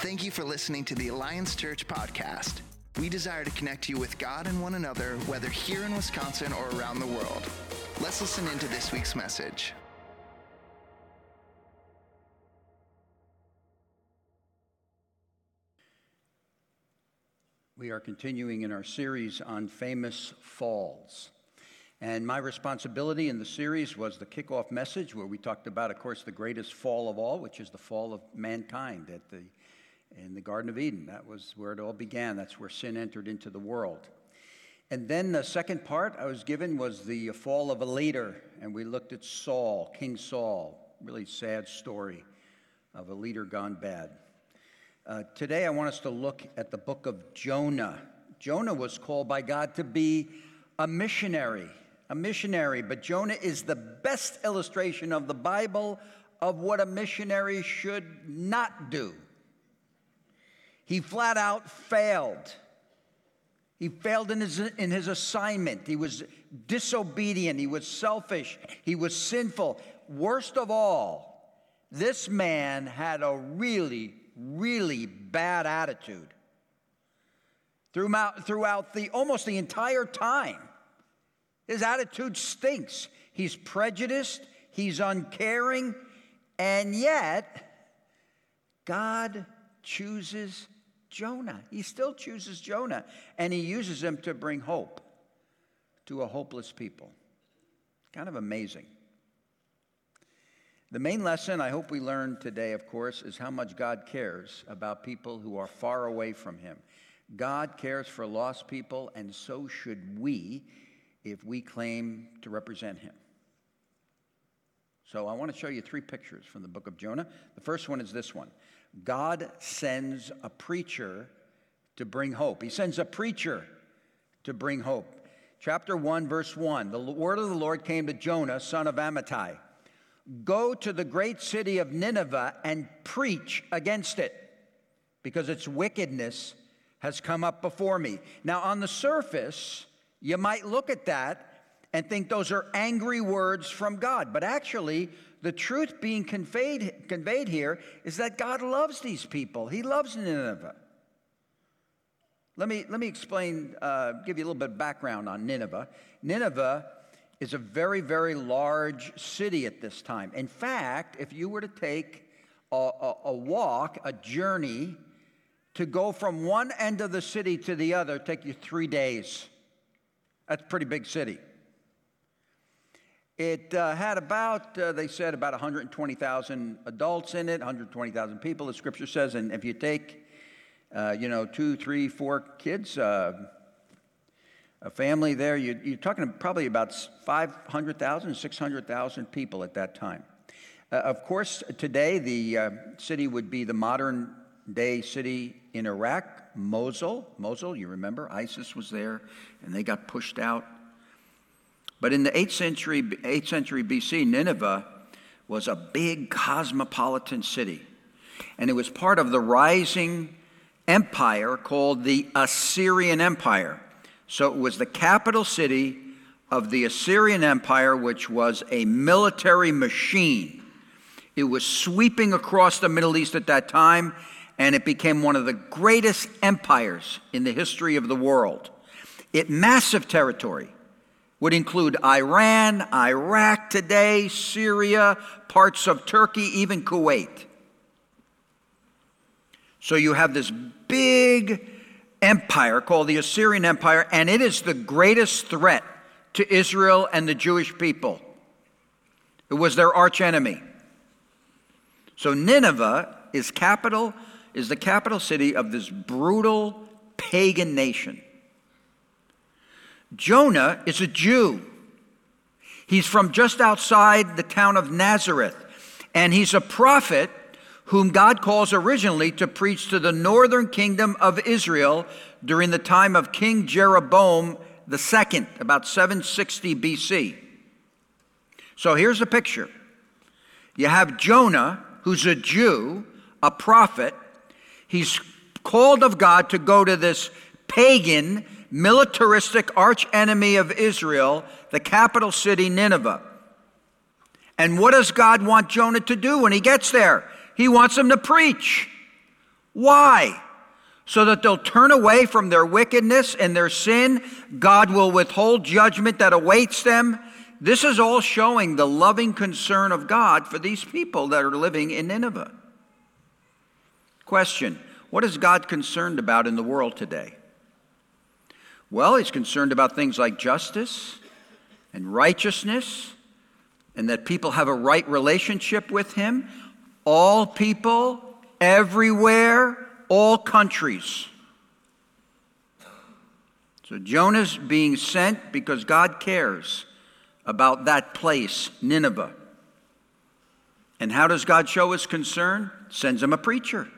Thank you for listening to the Alliance Church podcast. We desire to connect you with God and one another, whether here in Wisconsin or around the world. Let's listen into this week's message. We are continuing in our series on famous falls. And my responsibility in the series was the kickoff message, where we talked about, of course, the greatest fall of all, which is the fall of mankind at the, in the Garden of Eden. That was where it all began. That's where sin entered into the world. And then the second part I was given was the fall of a leader, and we looked at Saul, King Saul. Really sad story of a leader gone bad. Uh, today, I want us to look at the book of Jonah. Jonah was called by God to be a missionary, a missionary, but Jonah is the best illustration of the Bible of what a missionary should not do. He flat out failed. He failed in his, in his assignment. He was disobedient. He was selfish. He was sinful. Worst of all, this man had a really really bad attitude throughout, throughout the almost the entire time. His attitude stinks. He's prejudiced, he's uncaring, and yet God chooses Jonah. He still chooses Jonah, and he uses him to bring hope to a hopeless people. Kind of amazing. The main lesson I hope we learn today, of course, is how much God cares about people who are far away from Him. God cares for lost people, and so should we if we claim to represent Him. So I want to show you three pictures from the book of Jonah. The first one is this one God sends a preacher to bring hope. He sends a preacher to bring hope. Chapter 1, verse 1 The word of the Lord came to Jonah, son of Amittai Go to the great city of Nineveh and preach against it, because its wickedness has come up before me. Now, on the surface, you might look at that and think those are angry words from God. But actually, the truth being conveyed, conveyed here is that God loves these people. He loves Nineveh. Let me, let me explain, uh, give you a little bit of background on Nineveh. Nineveh is a very, very large city at this time. In fact, if you were to take a, a, a, walk, a journey, to go from one end of the city to the other, take you three days. That's a pretty big city. It uh, had about, uh, they said, about 120,000 adults in it, 120,000 people, the scripture says. And if you take, uh, you know, two, three, four kids, uh, a family there, you're, you're talking probably about 500,000, 600,000 people at that time. Uh, of course, today the uh, city would be the modern day city in Iraq, Mosul. Mosul, you remember, ISIS was there and they got pushed out. But in the 8th century, 8th century BC, Nineveh was a big cosmopolitan city. And it was part of the rising empire called the Assyrian Empire. So it was the capital city of the Assyrian Empire, which was a military machine. It was sweeping across the Middle East at that time, and it became one of the greatest empires in the history of the world. It massive territory would include Iran, Iraq today, Syria, parts of Turkey, even Kuwait. So you have this big empire called the Assyrian Empire, and it is the greatest threat to Israel and the Jewish people. It was their archenemy. So Nineveh is capital is the capital city of this brutal pagan nation. Jonah is a Jew. He's from just outside the town of Nazareth, and he's a prophet whom God calls originally to preach to the northern kingdom of Israel during the time of King Jeroboam II, about 760 BC. So here's a picture. You have Jonah, who's a Jew, a prophet. He's called of God to go to this pagan, militaristic archenemy of Israel, the capital city, Nineveh. And what does God want Jonah to do when he gets there? He wants him to preach. Why? So that they'll turn away from their wickedness and their sin. God will withhold judgment that awaits them. This is all showing the loving concern of God for these people that are living in Nineveh. Question What is God concerned about in the world today? Well, He's concerned about things like justice and righteousness and that people have a right relationship with Him. All people, everywhere, all countries. So Jonah's being sent because God cares about that place, Nineveh. And how does God show his concern? Sends him a preacher.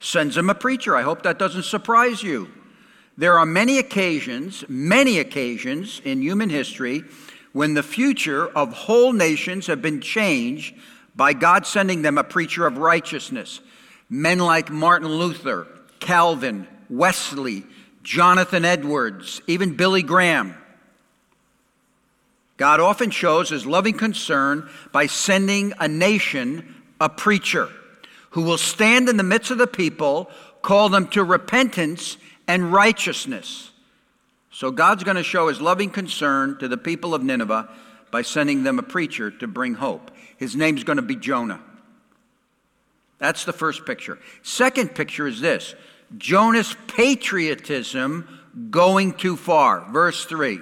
Sends him a preacher. I hope that doesn't surprise you. There are many occasions, many occasions in human history when the future of whole nations have been changed by God sending them a preacher of righteousness. Men like Martin Luther, Calvin, Wesley, Jonathan Edwards, even Billy Graham. God often shows his loving concern by sending a nation a preacher who will stand in the midst of the people, call them to repentance and righteousness. So God's going to show his loving concern to the people of Nineveh by sending them a preacher to bring hope. His name's going to be Jonah. That's the first picture. Second picture is this Jonah's patriotism going too far. Verse 3.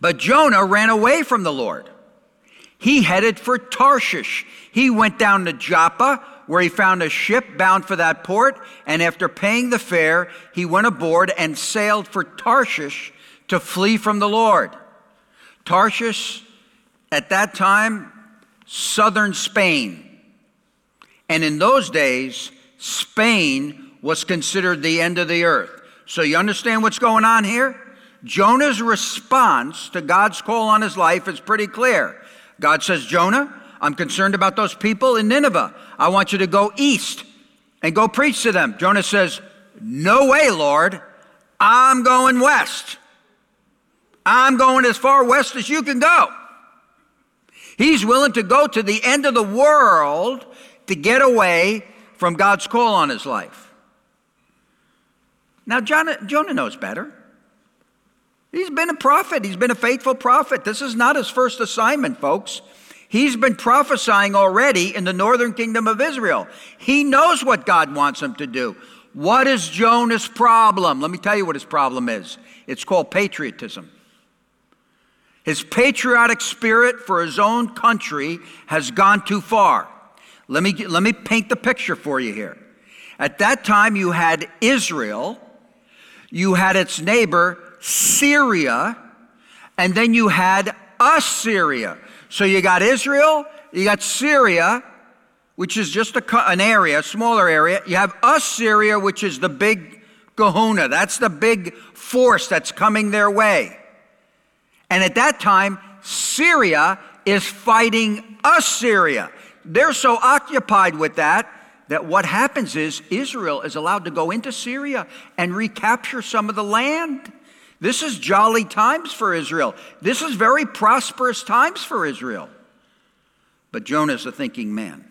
But Jonah ran away from the Lord. He headed for Tarshish. He went down to Joppa, where he found a ship bound for that port, and after paying the fare, he went aboard and sailed for Tarshish to flee from the Lord. Tarshish, at that time, southern Spain. And in those days, Spain was considered the end of the earth. So you understand what's going on here? Jonah's response to God's call on his life is pretty clear. God says, Jonah, I'm concerned about those people in Nineveh. I want you to go east and go preach to them. Jonah says, No way, Lord. I'm going west. I'm going as far west as you can go. He's willing to go to the end of the world to get away from God's call on his life. Now, Jonah, Jonah knows better. He's been a prophet, he's been a faithful prophet. This is not his first assignment, folks. He's been prophesying already in the northern kingdom of Israel. He knows what God wants him to do. What is Jonah's problem? Let me tell you what his problem is. It's called patriotism. His patriotic spirit for his own country has gone too far. Let me, let me paint the picture for you here. At that time, you had Israel, you had its neighbor, Syria, and then you had Assyria. So you got Israel, you got Syria, which is just a, an area, a smaller area. You have Assyria, which is the big kahuna. That's the big force that's coming their way. And at that time, Syria is fighting Assyria. They're so occupied with that that what happens is Israel is allowed to go into Syria and recapture some of the land. This is jolly times for Israel. This is very prosperous times for Israel. But Jonah's a thinking man.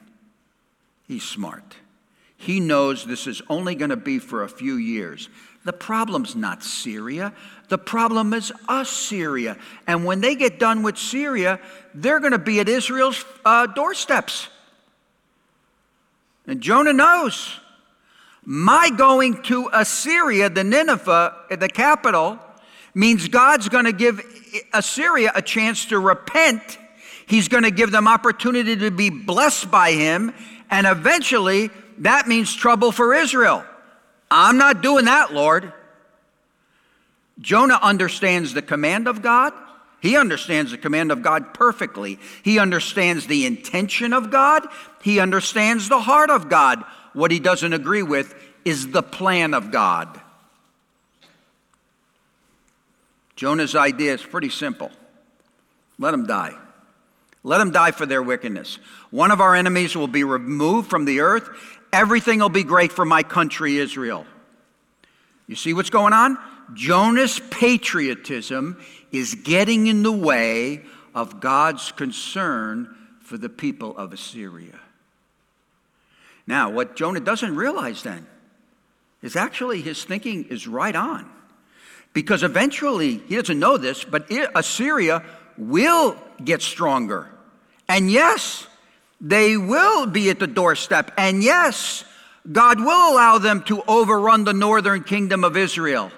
He's smart. He knows this is only going to be for a few years. The problem's not Syria. The problem is Assyria. And when they get done with Syria, they're going to be at Israel's uh, doorsteps. And Jonah knows my going to Assyria, the Nineveh, the capital, means God's going to give Assyria a chance to repent. He's going to give them opportunity to be blessed by him. And eventually, that means trouble for Israel. I'm not doing that, Lord. Jonah understands the command of God. He understands the command of God perfectly. He understands the intention of God. He understands the heart of God. What he doesn't agree with is the plan of God. Jonah's idea is pretty simple let them die. Let them die for their wickedness. One of our enemies will be removed from the earth. Everything will be great for my country, Israel. You see what's going on? Jonah's patriotism is getting in the way of God's concern for the people of Assyria. Now, what Jonah doesn't realize then is actually his thinking is right on. Because eventually, he doesn't know this, but Assyria will get stronger. And yes, they will be at the doorstep. And yes, God will allow them to overrun the northern kingdom of Israel.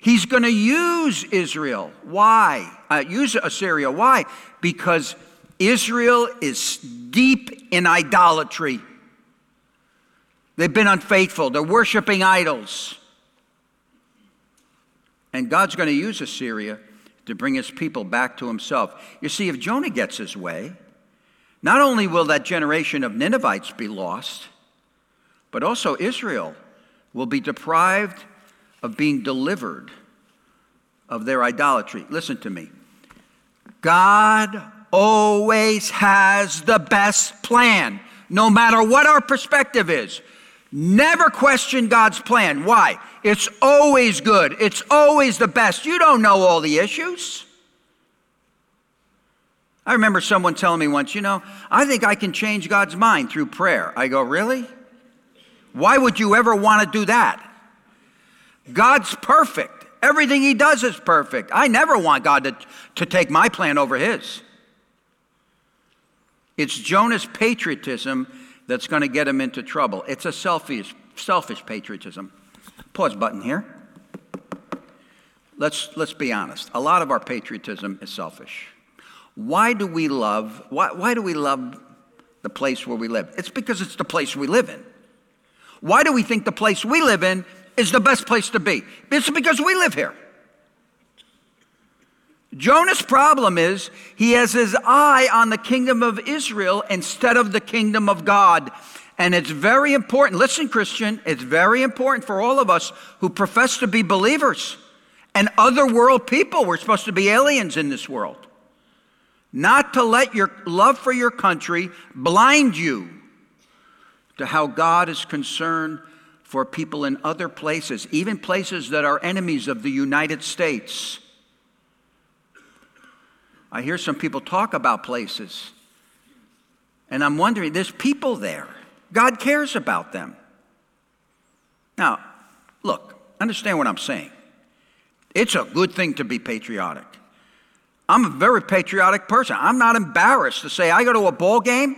He's going to use Israel. Why? Uh, use Assyria. Why? Because Israel is deep in idolatry. They've been unfaithful, they're worshiping idols. And God's going to use Assyria to bring his people back to himself. You see, if Jonah gets his way, not only will that generation of Ninevites be lost, but also Israel will be deprived of being delivered of their idolatry. Listen to me. God always has the best plan, no matter what our perspective is. Never question God's plan. Why? It's always good, it's always the best. You don't know all the issues. I remember someone telling me once, you know, I think I can change God's mind through prayer. I go, really? Why would you ever want to do that? God's perfect. Everything he does is perfect. I never want God to, to take my plan over his. It's Jonah's patriotism that's going to get him into trouble. It's a selfish, selfish patriotism. Pause button here. Let's, let's be honest. A lot of our patriotism is selfish. Why do we love, why, why do we love the place where we live? It's because it's the place we live in. Why do we think the place we live in is the best place to be? It's because we live here. Jonah's problem is he has his eye on the kingdom of Israel instead of the kingdom of God. And it's very important. Listen, Christian, it's very important for all of us who profess to be believers and other world people. We're supposed to be aliens in this world. Not to let your love for your country blind you to how God is concerned for people in other places, even places that are enemies of the United States. I hear some people talk about places, and I'm wondering there's people there. God cares about them. Now, look, understand what I'm saying. It's a good thing to be patriotic. I'm a very patriotic person. I'm not embarrassed to say I go to a ball game.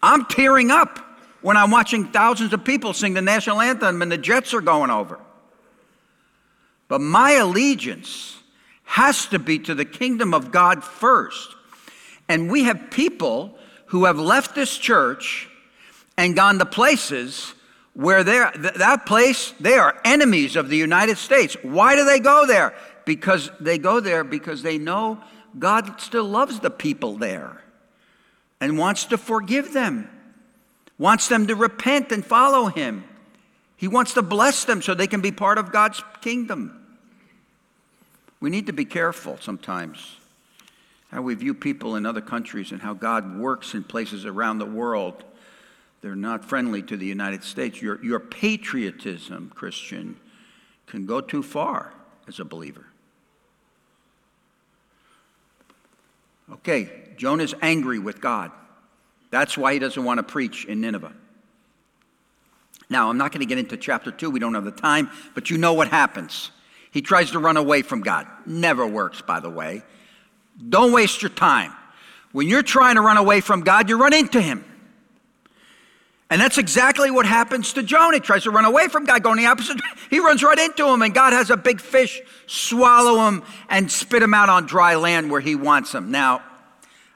I'm tearing up when I'm watching thousands of people sing the national anthem and the Jets are going over. But my allegiance has to be to the kingdom of God first. And we have people who have left this church and gone to places where they're, that place, they are enemies of the United States. Why do they go there? Because they go there because they know God still loves the people there and wants to forgive them, wants them to repent and follow Him. He wants to bless them so they can be part of God's kingdom. We need to be careful sometimes how we view people in other countries and how God works in places around the world. They're not friendly to the United States. Your, your patriotism, Christian, can go too far as a believer. Okay, Jonah's angry with God. That's why he doesn't want to preach in Nineveh. Now, I'm not going to get into chapter 2, we don't have the time, but you know what happens. He tries to run away from God. Never works, by the way. Don't waste your time. When you're trying to run away from God, you run into Him. And that's exactly what happens to Jonah. He tries to run away from God, going the opposite. He runs right into him, and God has a big fish swallow him and spit him out on dry land where he wants him. Now,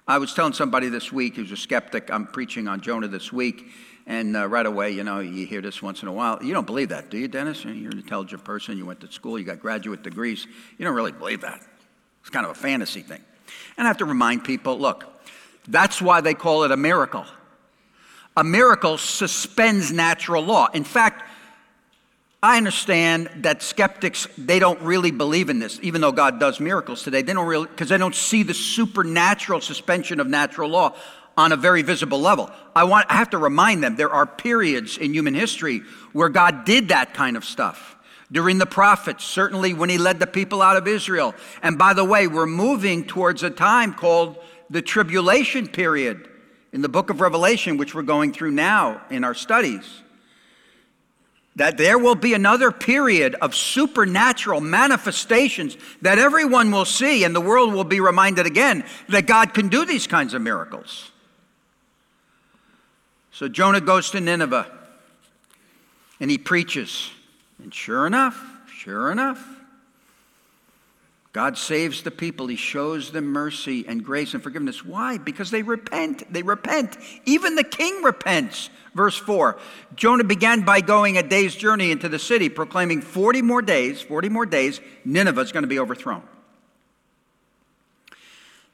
I was telling somebody this week who's a skeptic, I'm preaching on Jonah this week, and uh, right away, you know, you hear this once in a while. You don't believe that, do you, Dennis? You're an intelligent person. You went to school. You got graduate degrees. You don't really believe that. It's kind of a fantasy thing. And I have to remind people look, that's why they call it a miracle. A miracle suspends natural law. In fact, I understand that skeptics, they don't really believe in this, even though God does miracles today. They don't really, because they don't see the supernatural suspension of natural law on a very visible level. I, want, I have to remind them there are periods in human history where God did that kind of stuff. During the prophets, certainly when he led the people out of Israel. And by the way, we're moving towards a time called the tribulation period. in the book of Revelation, which we're going through now in our studies, that there will be another period of supernatural manifestations that everyone will see, and the world will be reminded again that God can do these kinds of miracles. So Jonah goes to Nineveh and he preaches. And sure enough, sure enough, God saves the people. He shows them mercy and grace and forgiveness. Why? Because they repent. They repent. Even the king repents. Verse 4 Jonah began by going a day's journey into the city, proclaiming 40 more days, 40 more days, Nineveh is going to be overthrown.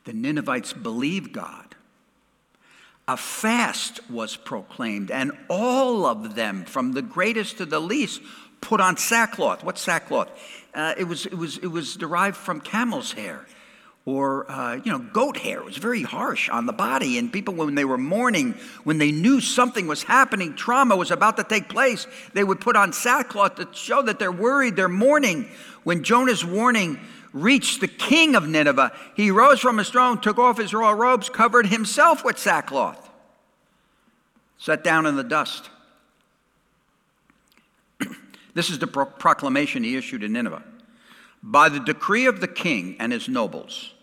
The Ninevites believe God. A fast was proclaimed, and all of them, from the greatest to the least, put on sackcloth. What's sackcloth? Uh, it, was, it, was, it was derived from camel's hair or uh, you know goat hair it was very harsh on the body and people when they were mourning when they knew something was happening trauma was about to take place they would put on sackcloth to show that they're worried they're mourning when jonah's warning reached the king of nineveh he rose from his throne took off his royal robes covered himself with sackcloth sat down in the dust this is the pro- proclamation he issued in Nineveh. By the decree of the king and his nobles,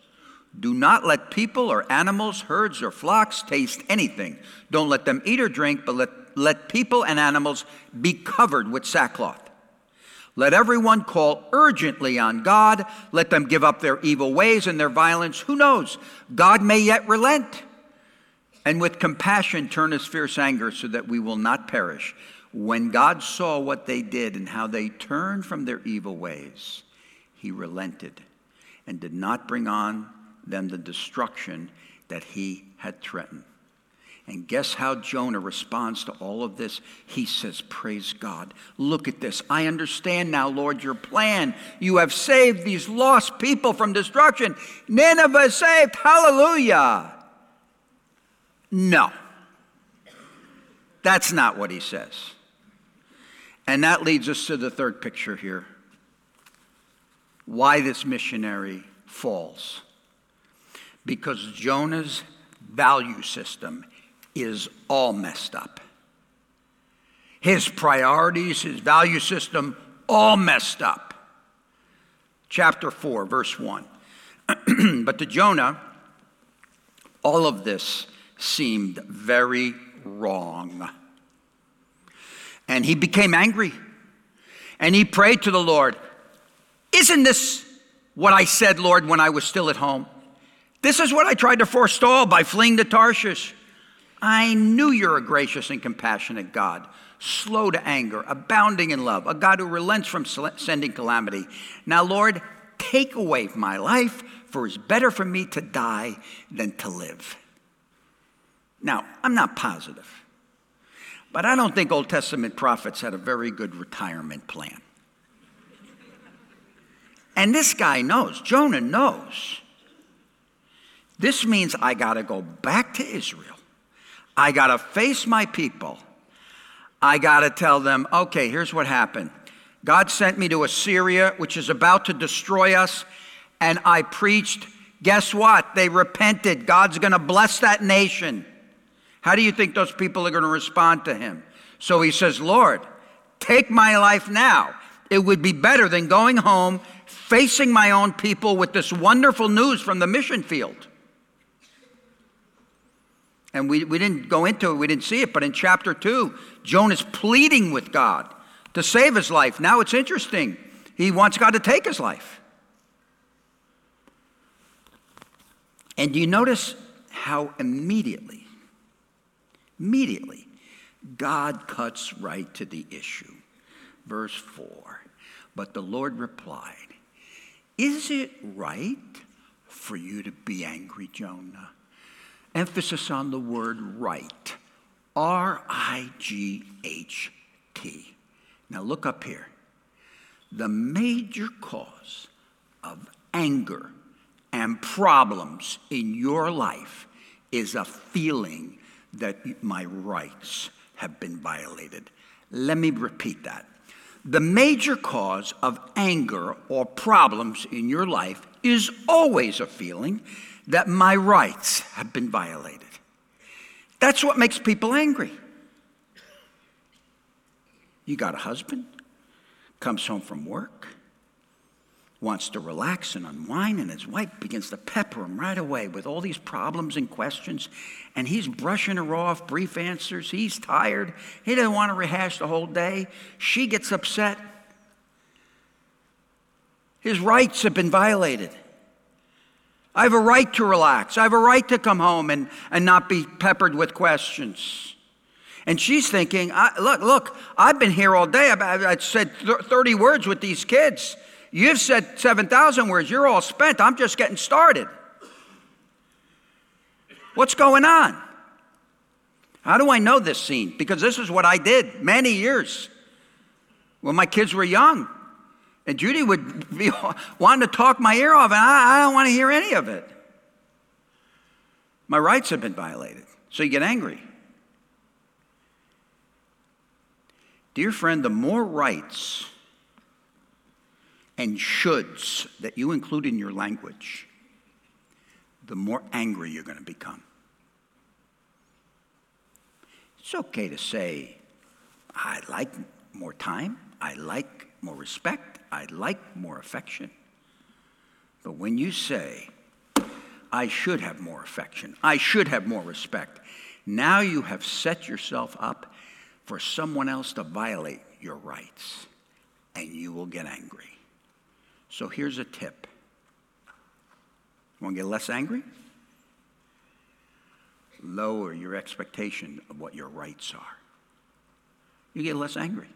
do not let people or animals, herds or flocks taste anything. Don't let them eat or drink, but let, let people and animals be covered with sackcloth. Let everyone call urgently on God. Let them give up their evil ways and their violence. Who knows? God may yet relent and with compassion turn his fierce anger so that we will not perish. When God saw what they did and how they turned from their evil ways, he relented and did not bring on them the destruction that he had threatened. And guess how Jonah responds to all of this? He says, Praise God. Look at this. I understand now, Lord, your plan. You have saved these lost people from destruction. Nineveh is saved. Hallelujah. No. That's not what he says. And that leads us to the third picture here why this missionary falls. Because Jonah's value system is all messed up. His priorities, his value system, all messed up. Chapter 4, verse 1. but to Jonah, all of this seemed very wrong. And he became angry. And he prayed to the Lord, Isn't this what I said, Lord, when I was still at home? This is what I tried to forestall by fleeing to Tarshish. I knew you're a gracious and compassionate God, slow to anger, abounding in love, a God who relents from sending calamity. Now, Lord, take away my life, for it's better for me to die than to live. Now, I'm not positive. But I don't think Old Testament prophets had a very good retirement plan. And this guy knows, Jonah knows. This means I got to go back to Israel. I got to face my people. I got to tell them, okay, here's what happened. God sent me to Assyria, which is about to destroy us, and I preached. Guess what? They repented. God's going to bless that nation. How do you think those people are going to respond to him? So he says, Lord, take my life now. It would be better than going home, facing my own people with this wonderful news from the mission field. And we, we didn't go into it, we didn't see it, but in chapter 2, Jonah's pleading with God to save his life. Now it's interesting. He wants God to take his life. And do you notice how immediately Immediately, God cuts right to the issue. Verse 4 But the Lord replied, Is it right for you to be angry, Jonah? Emphasis on the word right. R I G H T. Now look up here. The major cause of anger and problems in your life is a feeling that my rights have been violated. Let me repeat that. The major cause of anger or problems in your life is always a feeling that my rights have been violated. That's what makes people angry. You got a husband, comes home from work, wants to relax and unwind, and his wife begins to pepper him right away with all these problems and questions. And he's brushing her off, brief answers. He's tired. He doesn't want to rehash the whole day. She gets upset. His rights have been violated. I have a right to relax. I have a right to come home and, and not be peppered with questions. And she's thinking, look, look, I've been here all day. I've, I've said 30 words with these kids. You've said 7,000 words. You're all spent. I'm just getting started. What's going on? How do I know this scene? Because this is what I did many years when my kids were young. And Judy would be wanting to talk my ear off, and I, I don't want to hear any of it. My rights have been violated. So you get angry. Dear friend, the more rights and shoulds that you include in your language, the more angry you're going to become. It's okay to say, I like more time, I like more respect, I like more affection. But when you say, I should have more affection, I should have more respect, now you have set yourself up for someone else to violate your rights, and you will get angry. So here's a tip. Want to get less angry? Lower your expectation of what your rights are. You get less angry.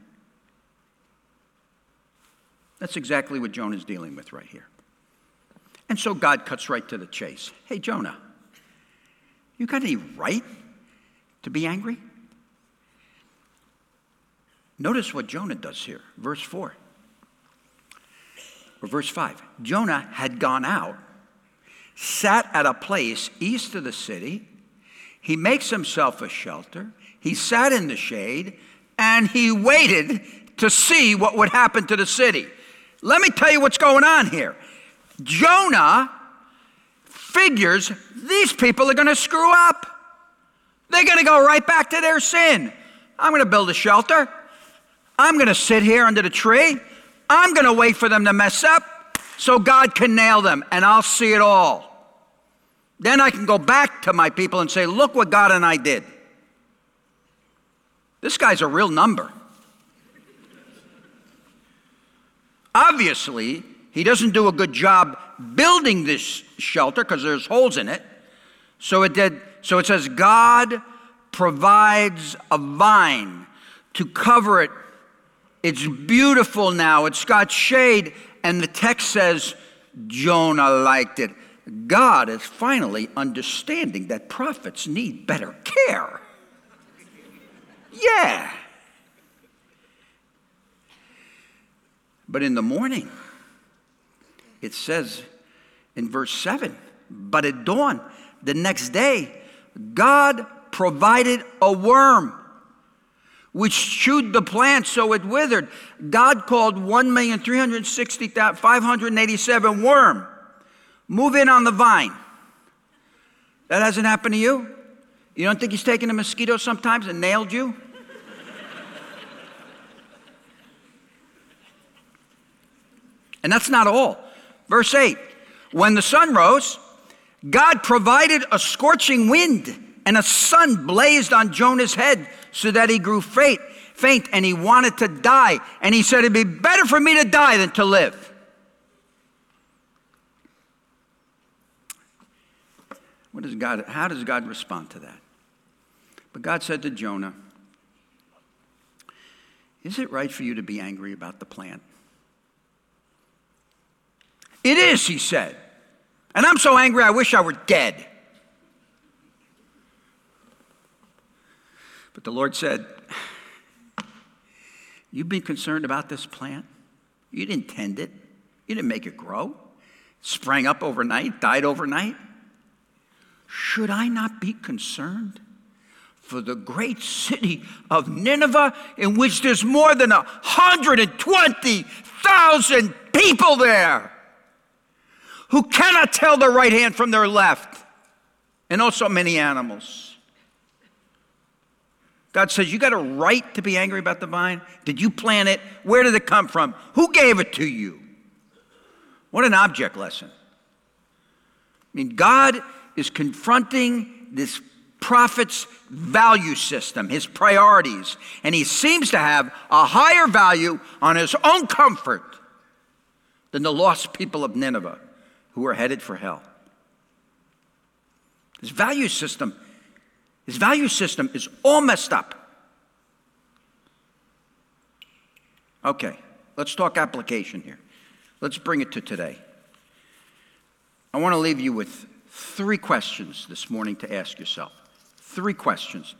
That's exactly what Jonah's dealing with right here. And so God cuts right to the chase. Hey, Jonah, you got any right to be angry? Notice what Jonah does here, verse 4 or verse 5 Jonah had gone out, sat at a place east of the city. He makes himself a shelter. He sat in the shade and he waited to see what would happen to the city. Let me tell you what's going on here. Jonah figures these people are going to screw up. They're going to go right back to their sin. I'm going to build a shelter. I'm going to sit here under the tree. I'm going to wait for them to mess up so God can nail them and I'll see it all. Then I can go back to my people and say, Look what God and I did. This guy's a real number. Obviously, he doesn't do a good job building this shelter because there's holes in it. So it did so it says God provides a vine to cover it it's beautiful now. It's got shade. And the text says Jonah liked it. God is finally understanding that prophets need better care. Yeah. But in the morning, it says in verse 7 but at dawn, the next day, God provided a worm which chewed the plant so it withered. God called 1,360,587 worm. Move in on the vine. That hasn't happened to you? You don't think he's taken a mosquito sometimes and nailed you? And that's not all. Verse 8 When the sun rose, God provided a scorching wind, and a sun blazed on Jonah's head so that he grew faint, faint and he wanted to die. And he said, It'd be better for me to die than to live. What does God, how does God respond to that? But God said to Jonah, Is it right for you to be angry about the plant? It is, he said. And I'm so angry, I wish I were dead. But the Lord said, You've been concerned about this plant. You didn't tend it, you didn't make it grow. Sprang up overnight, died overnight. Should I not be concerned for the great city of Nineveh, in which there's more than 120,000 people there who cannot tell their right hand from their left, and also many animals? God says, You got a right to be angry about the vine? Did you plant it? Where did it come from? Who gave it to you? What an object lesson. I mean, God is confronting this prophet's value system, his priorities, and he seems to have a higher value on his own comfort than the lost people of Nineveh who are headed for hell. His value system, his value system is all messed up. Okay, let's talk application here. Let's bring it to today. I want to leave you with three questions this morning to ask yourself. Three questions.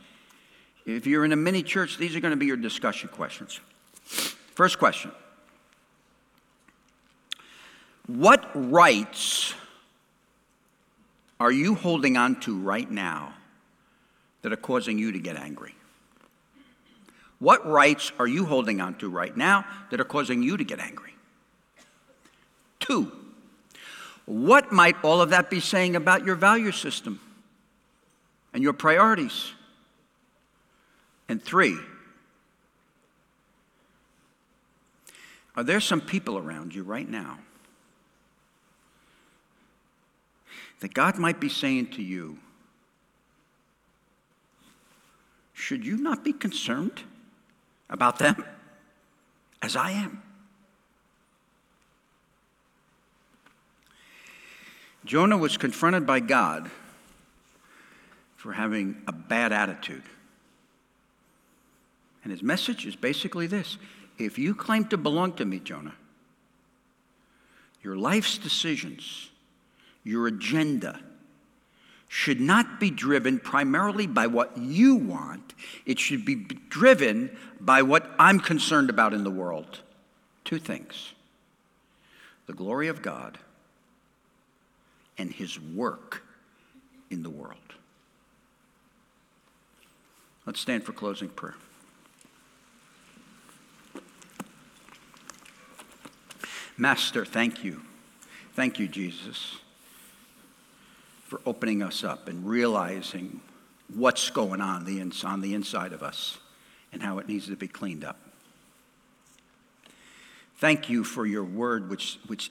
If you're in a mini church, these are going to be your discussion questions. First question What rights are you holding on to right now that are causing you to get angry? What rights are you holding on to right now that are causing you to get angry? Two, what might all of that be saying about your value system and your priorities? And three, are there some people around you right now that God might be saying to you, should you not be concerned about them as I am? Jonah was confronted by God for having a bad attitude. And his message is basically this if you claim to belong to me, Jonah, your life's decisions, your agenda, should not be driven primarily by what you want. It should be driven by what I'm concerned about in the world. Two things the glory of God and his work in the world. Let's stand for closing prayer. Master, thank you. Thank you, Jesus, for opening us up and realizing what's going on the ins- on the inside of us and how it needs to be cleaned up. Thank you for your word, which, which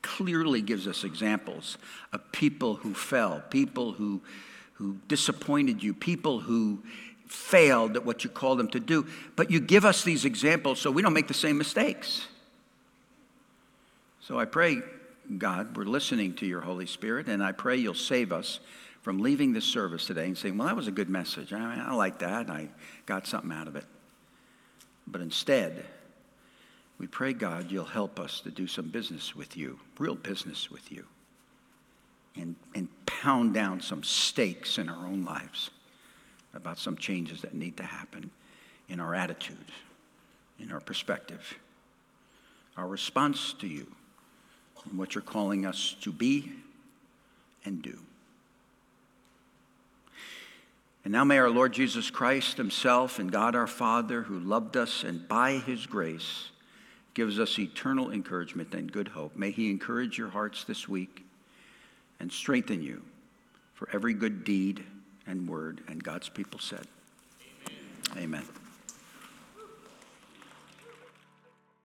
clearly gives us examples of people who fell, people who, who disappointed you, people who failed at what you called them to do. But you give us these examples so we don't make the same mistakes. So I pray, God, we're listening to your Holy Spirit, and I pray you'll save us from leaving this service today and saying, Well, that was a good message. I, mean, I like that. I got something out of it. But instead, we pray, God, you'll help us to do some business with you, real business with you, and, and pound down some stakes in our own lives about some changes that need to happen in our attitude, in our perspective, our response to you, and what you're calling us to be and do. And now may our Lord Jesus Christ Himself and God our Father, who loved us and by His grace, gives us eternal encouragement and good hope. May He encourage your hearts this week and strengthen you for every good deed and word. And God's people said, Amen. Amen.